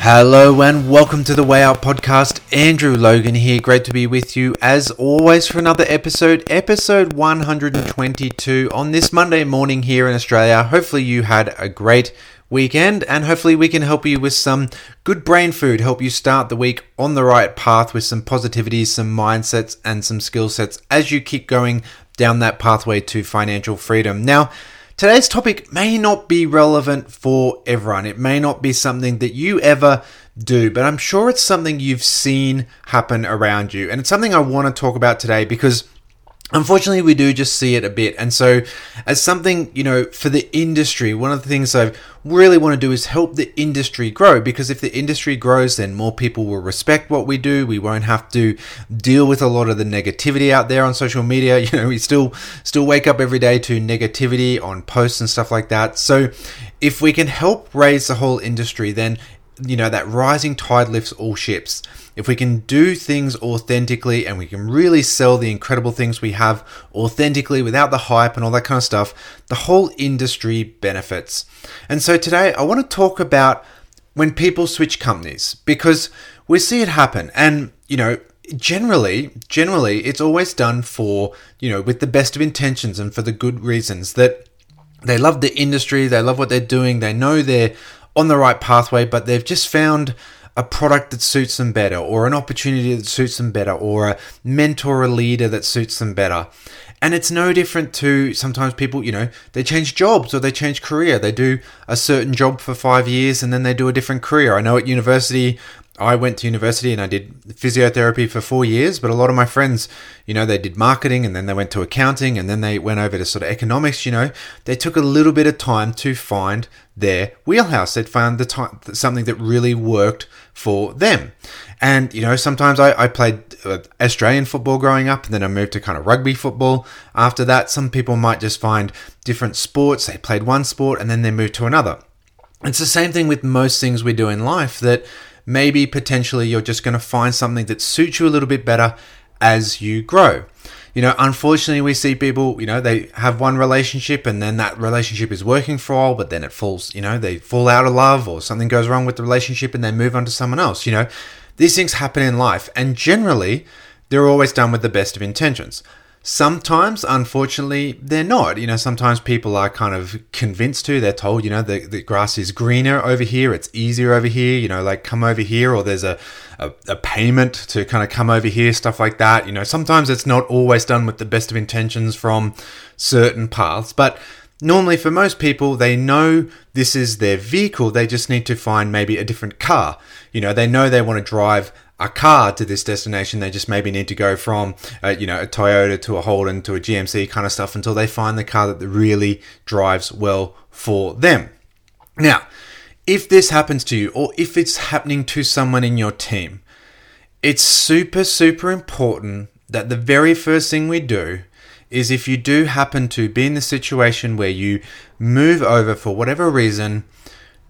Hello and welcome to the Way Out podcast. Andrew Logan here. Great to be with you as always for another episode, episode 122 on this Monday morning here in Australia. Hopefully, you had a great weekend and hopefully, we can help you with some good brain food, help you start the week on the right path with some positivity, some mindsets, and some skill sets as you keep going down that pathway to financial freedom. Now, Today's topic may not be relevant for everyone. It may not be something that you ever do, but I'm sure it's something you've seen happen around you. And it's something I want to talk about today because Unfortunately, we do just see it a bit. And so, as something, you know, for the industry, one of the things I really want to do is help the industry grow because if the industry grows, then more people will respect what we do. We won't have to deal with a lot of the negativity out there on social media. You know, we still still wake up every day to negativity on posts and stuff like that. So, if we can help raise the whole industry, then you know that rising tide lifts all ships if we can do things authentically and we can really sell the incredible things we have authentically without the hype and all that kind of stuff, the whole industry benefits. And so today I want to talk about when people switch companies because we see it happen and you know generally generally it's always done for you know with the best of intentions and for the good reasons that they love the industry they love what they're doing they know they're on the right pathway but they've just found a product that suits them better, or an opportunity that suits them better, or a mentor or a leader that suits them better. And it's no different to sometimes people, you know, they change jobs or they change career. They do a certain job for five years and then they do a different career. I know at university, I went to university and I did physiotherapy for four years, but a lot of my friends, you know, they did marketing and then they went to accounting and then they went over to sort of economics, you know. They took a little bit of time to find their wheelhouse. They'd found the time, something that really worked for them. And, you know, sometimes I, I played uh, Australian football growing up and then I moved to kind of rugby football. After that, some people might just find different sports. They played one sport and then they moved to another. It's the same thing with most things we do in life that maybe potentially you're just going to find something that suits you a little bit better as you grow. You know, unfortunately, we see people, you know, they have one relationship and then that relationship is working for a while, but then it falls, you know, they fall out of love or something goes wrong with the relationship and they move on to someone else. You know, these things happen in life and generally they're always done with the best of intentions. Sometimes, unfortunately, they're not. You know, sometimes people are kind of convinced to, they're told, you know, the, the grass is greener over here, it's easier over here, you know, like come over here, or there's a, a, a payment to kind of come over here, stuff like that. You know, sometimes it's not always done with the best of intentions from certain paths, but normally for most people, they know this is their vehicle, they just need to find maybe a different car. You know, they know they want to drive a car to this destination. They just maybe need to go from, uh, you know, a Toyota to a Holden to a GMC kind of stuff until they find the car that really drives well for them. Now, if this happens to you or if it's happening to someone in your team, it's super, super important that the very first thing we do is if you do happen to be in the situation where you move over for whatever reason,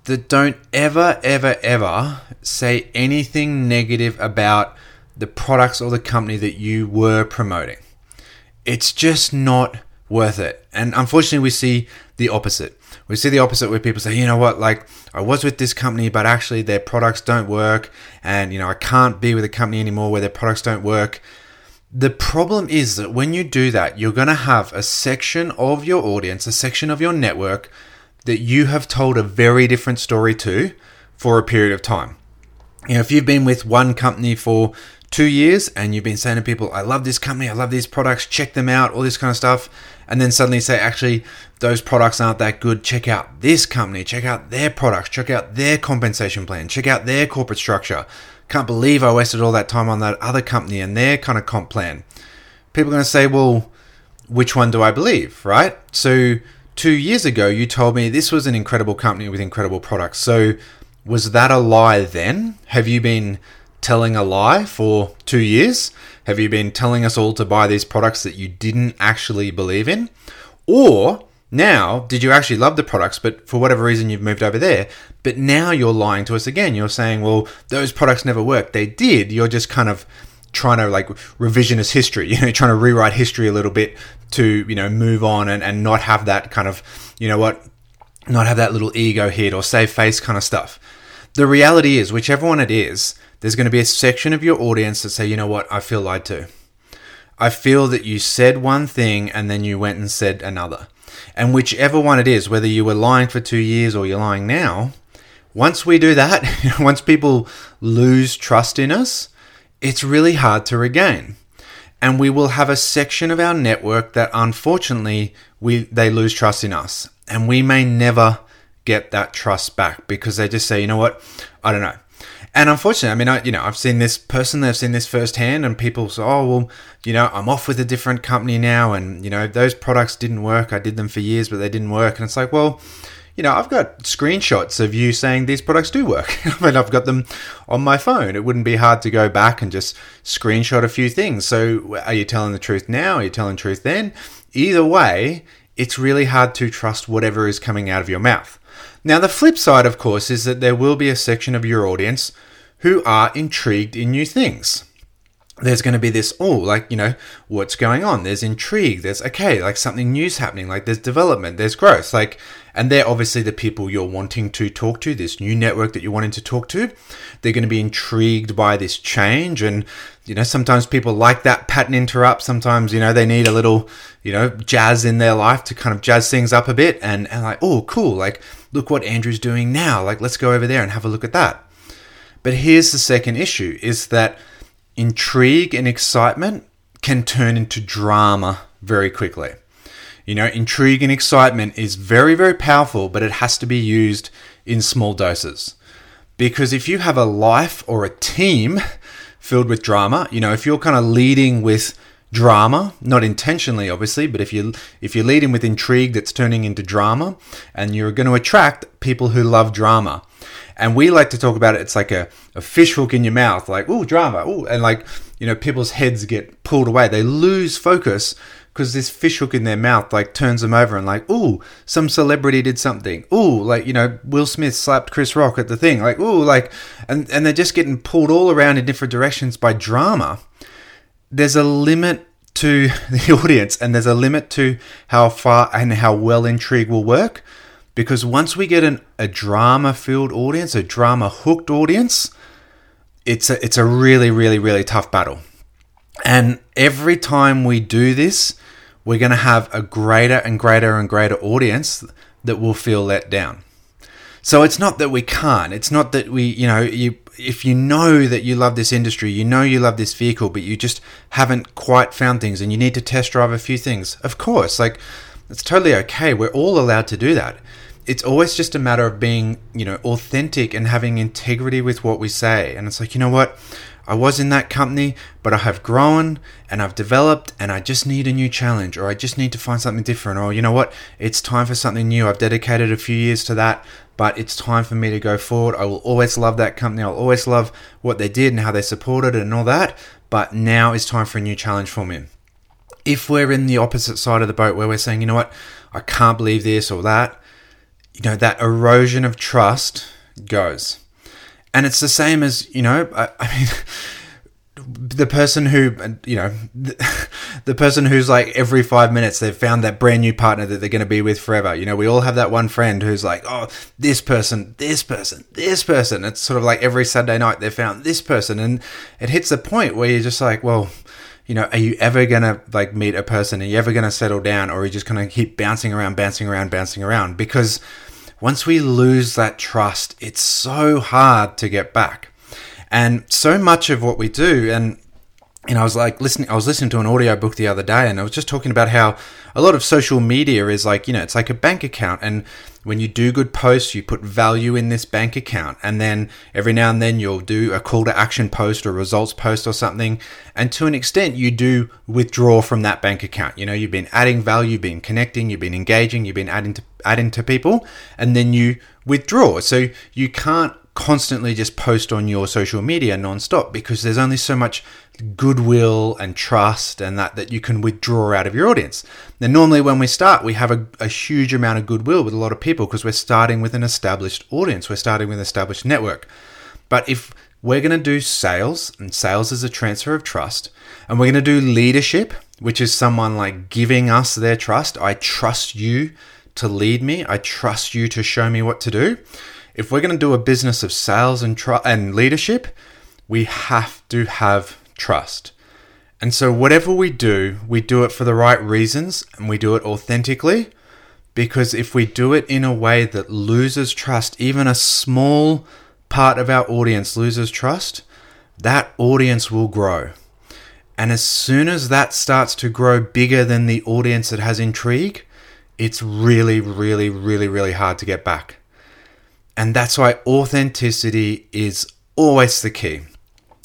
that don't ever, ever, ever say anything negative about the products or the company that you were promoting. It's just not worth it. And unfortunately, we see the opposite. We see the opposite where people say, you know what, like I was with this company, but actually their products don't work. And, you know, I can't be with a company anymore where their products don't work. The problem is that when you do that, you're going to have a section of your audience, a section of your network that you have told a very different story to for a period of time. You know, if you've been with one company for two years and you've been saying to people, I love this company, I love these products, check them out, all this kind of stuff, and then suddenly say, actually, those products aren't that good, check out this company, check out their products, check out their compensation plan, check out their corporate structure. Can't believe I wasted all that time on that other company and their kind of comp plan. People are going to say, well, which one do I believe, right? So, two years ago, you told me this was an incredible company with incredible products. So, was that a lie then? Have you been telling a lie for two years? Have you been telling us all to buy these products that you didn't actually believe in? Or Now, did you actually love the products, but for whatever reason you've moved over there? But now you're lying to us again. You're saying, well, those products never worked. They did. You're just kind of trying to like revisionist history, you know, trying to rewrite history a little bit to, you know, move on and, and not have that kind of, you know what, not have that little ego hit or save face kind of stuff. The reality is, whichever one it is, there's going to be a section of your audience that say, you know what, I feel lied to. I feel that you said one thing and then you went and said another. And whichever one it is, whether you were lying for two years or you're lying now, once we do that, once people lose trust in us, it's really hard to regain. And we will have a section of our network that unfortunately we they lose trust in us. And we may never get that trust back because they just say, you know what, I don't know. And unfortunately, I mean, I, you know, I've seen this person, I've seen this firsthand, and people say, oh, well, you know, I'm off with a different company now, and, you know, those products didn't work. I did them for years, but they didn't work. And it's like, well, you know, I've got screenshots of you saying these products do work. I mean, I've got them on my phone. It wouldn't be hard to go back and just screenshot a few things. So, are you telling the truth now? Are you telling the truth then? Either way, it's really hard to trust whatever is coming out of your mouth. Now, the flip side, of course, is that there will be a section of your audience who are intrigued in new things. There's going to be this, oh, like, you know, what's going on? There's intrigue. There's, okay, like something new's happening. Like, there's development, there's growth. Like, and they're obviously the people you're wanting to talk to, this new network that you're wanting to talk to. They're going to be intrigued by this change. And, you know, sometimes people like that pattern interrupt. Sometimes, you know, they need a little, you know, jazz in their life to kind of jazz things up a bit. And, and like, oh, cool. Like, look what Andrew's doing now. Like, let's go over there and have a look at that. But here's the second issue is that intrigue and excitement can turn into drama very quickly. You know, intrigue and excitement is very, very powerful, but it has to be used in small doses. Because if you have a life or a team filled with drama, you know, if you're kind of leading with drama, not intentionally obviously, but if you if you're leading with intrigue that's turning into drama and you're going to attract people who love drama. And we like to talk about it, it's like a, a fish hook in your mouth, like, oh, drama, oh, and like, you know, people's heads get pulled away. They lose focus because this fish hook in their mouth like turns them over and like, ooh, some celebrity did something. Ooh, like you know, Will Smith slapped Chris Rock at the thing. Like, ooh, like, and and they're just getting pulled all around in different directions by drama. There's a limit to the audience, and there's a limit to how far and how well intrigue will work. Because once we get an, a drama filled audience, a drama hooked audience, it's a, it's a really, really, really tough battle. And every time we do this, we're going to have a greater and greater and greater audience that will feel let down. So it's not that we can't. It's not that we, you know, you if you know that you love this industry, you know you love this vehicle, but you just haven't quite found things and you need to test drive a few things. Of course, like it's totally okay. We're all allowed to do that it's always just a matter of being, you know, authentic and having integrity with what we say. And it's like, you know what? I was in that company, but I have grown and I've developed and I just need a new challenge or I just need to find something different or you know what? It's time for something new. I've dedicated a few years to that, but it's time for me to go forward. I will always love that company. I'll always love what they did and how they supported and all that, but now is time for a new challenge for me. If we're in the opposite side of the boat where we're saying, you know what? I can't believe this or that, you know, that erosion of trust goes. And it's the same as, you know, I, I mean, the person who, you know, the, the, person who's like every five minutes they've found that brand new partner that they're going to be with forever. You know, we all have that one friend who's like, oh, this person, this person, this person. It's sort of like every Saturday night they've found this person. And it hits the point where you're just like, well, you know, are you ever gonna like meet a person? Are you ever gonna settle down, or are you just gonna keep bouncing around, bouncing around, bouncing around? Because once we lose that trust, it's so hard to get back. And so much of what we do, and and I was like listening, I was listening to an audio book the other day, and I was just talking about how a lot of social media is like, you know, it's like a bank account, and when you do good posts, you put value in this bank account. And then every now and then you'll do a call to action post or results post or something. And to an extent, you do withdraw from that bank account. You know, you've been adding value, you've been connecting, you've been engaging, you've been adding to, adding to people, and then you withdraw. So you can't constantly just post on your social media nonstop because there's only so much goodwill and trust and that that you can withdraw out of your audience. Now, normally when we start, we have a, a huge amount of goodwill with a lot of people because we're starting with an established audience. We're starting with an established network. But if we're going to do sales, and sales is a transfer of trust, and we're going to do leadership, which is someone like giving us their trust. I trust you to lead me. I trust you to show me what to do. If we're going to do a business of sales and tr- and leadership, we have to have trust. And so whatever we do, we do it for the right reasons and we do it authentically because if we do it in a way that loses trust, even a small part of our audience loses trust, that audience will grow. And as soon as that starts to grow bigger than the audience that has intrigue, it's really, really, really, really hard to get back. And that's why authenticity is always the key.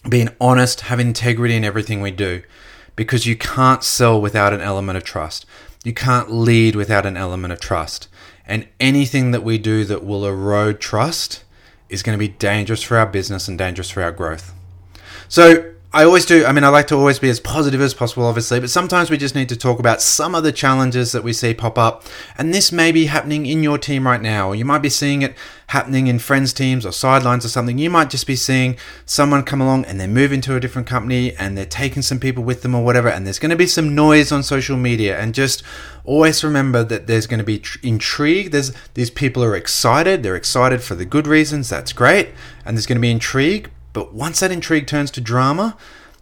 Being honest, have integrity in everything we do, because you can't sell without an element of trust. You can't lead without an element of trust. And anything that we do that will erode trust is going to be dangerous for our business and dangerous for our growth. So, I always do. I mean, I like to always be as positive as possible, obviously, but sometimes we just need to talk about some of the challenges that we see pop up. And this may be happening in your team right now, or you might be seeing it happening in friends' teams or sidelines or something. You might just be seeing someone come along and they're moving to a different company and they're taking some people with them or whatever. And there's going to be some noise on social media. And just always remember that there's going to be tr- intrigue. There's these people are excited. They're excited for the good reasons. That's great. And there's going to be intrigue but once that intrigue turns to drama,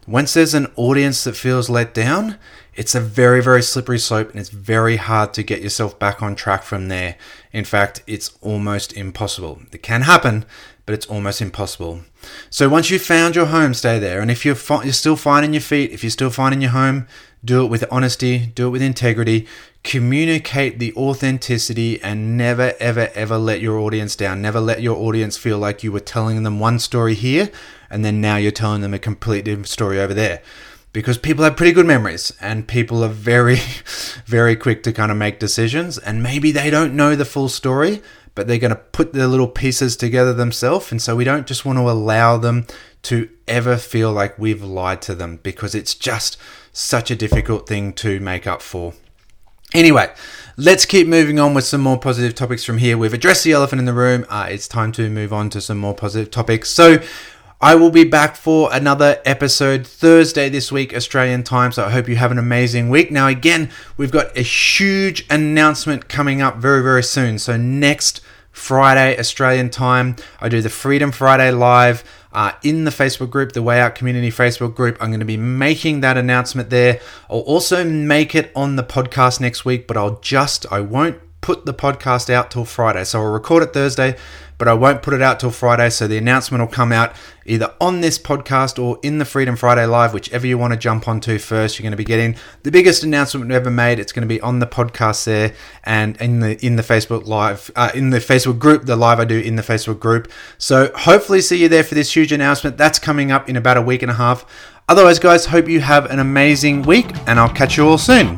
once there's an audience that feels let down, it's a very, very slippery slope and it's very hard to get yourself back on track from there. In fact, it's almost impossible. It can happen, but it's almost impossible. So once you've found your home, stay there. And if you're, fi- you're still finding your feet, if you're still finding your home, do it with honesty, do it with integrity, communicate the authenticity, and never, ever, ever let your audience down. Never let your audience feel like you were telling them one story here and then now you're telling them a completely different story over there. Because people have pretty good memories and people are very, very quick to kind of make decisions, and maybe they don't know the full story, but they're going to put their little pieces together themselves. And so we don't just want to allow them to ever feel like we've lied to them because it's just such a difficult thing to make up for. Anyway, let's keep moving on with some more positive topics from here. We've addressed the elephant in the room. Uh, it's time to move on to some more positive topics. So, I will be back for another episode Thursday this week, Australian time. So I hope you have an amazing week. Now, again, we've got a huge announcement coming up very, very soon. So, next Friday, Australian time, I do the Freedom Friday live uh, in the Facebook group, the Way Out Community Facebook group. I'm going to be making that announcement there. I'll also make it on the podcast next week, but I'll just, I won't put the podcast out till Friday. So I'll record it Thursday, but I won't put it out till Friday. So the announcement will come out either on this podcast or in the Freedom Friday Live, whichever you want to jump onto first. You're going to be getting the biggest announcement ever made. It's going to be on the podcast there and in the in the Facebook Live, uh, in the Facebook group, the live I do in the Facebook group. So hopefully see you there for this huge announcement. That's coming up in about a week and a half. Otherwise, guys, hope you have an amazing week, and I'll catch you all soon.